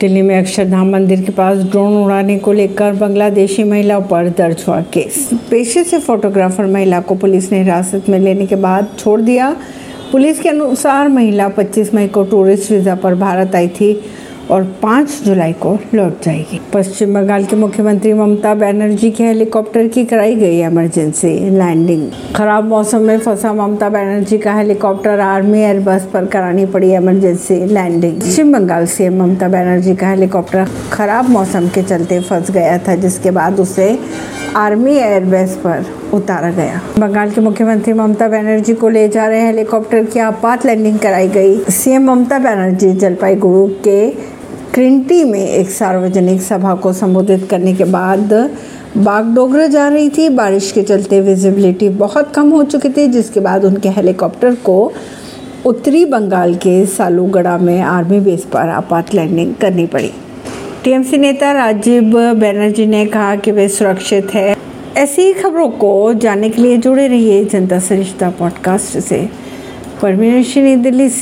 दिल्ली में अक्षरधाम मंदिर के पास ड्रोन उड़ाने को लेकर बांग्लादेशी महिला पर दर्ज हुआ केस। पेशे से फोटोग्राफर महिला को पुलिस ने हिरासत में लेने के बाद छोड़ दिया। पुलिस के अनुसार महिला 25 मई को टूरिस्ट वीज़ा पर भारत आई थी। और 5 जुलाई को लौट जाएगी। पश्चिम बंगाल के मुख्यमंत्री ममता बनर्जी के हेलीकॉप्टर की कराई गई इमरजेंसी लैंडिंग खराब मौसम में फंसा ममता बनर्जी का हेलीकॉप्टर आर्मी एयरबस पर करानी पड़ी emergency landing Paschim Bengal CM Mamata Banerjee का हेलीकॉप्टर खराब मौसम के चलते फंस गया था, जिसके बाद उसे आर्मी एयरबेस पर उतारा गया। बंगाल के मुख्यमंत्री ममता बनर्जी को ले जा रहे हेलीकॉप्टर की आपात लैंडिंग कराई गई। सीएम ममता बनर्जी जलपाईगुड़ू के क्रिंटी में एक सार्वजनिक सभा को संबोधित करने के बाद बागडोगरा जा रही थी। बारिश के चलते विजिबिलिटी बहुत कम हो चुकी थी, जिसके बाद उनके हेलीकॉप्टर को उत्तरी बंगाल के सालूगढ़ा में आर्मी बेस पर आपात लैंडिंग करनी पड़ी। टीएमसी नेता राजीव बनर्जी ने कहा कि वे सुरक्षित है। ऐसी खबरों को जानने के लिए जुड़े रहिए जनता सरिश्ता पॉडकास्ट से। परमीन दिल्ली से।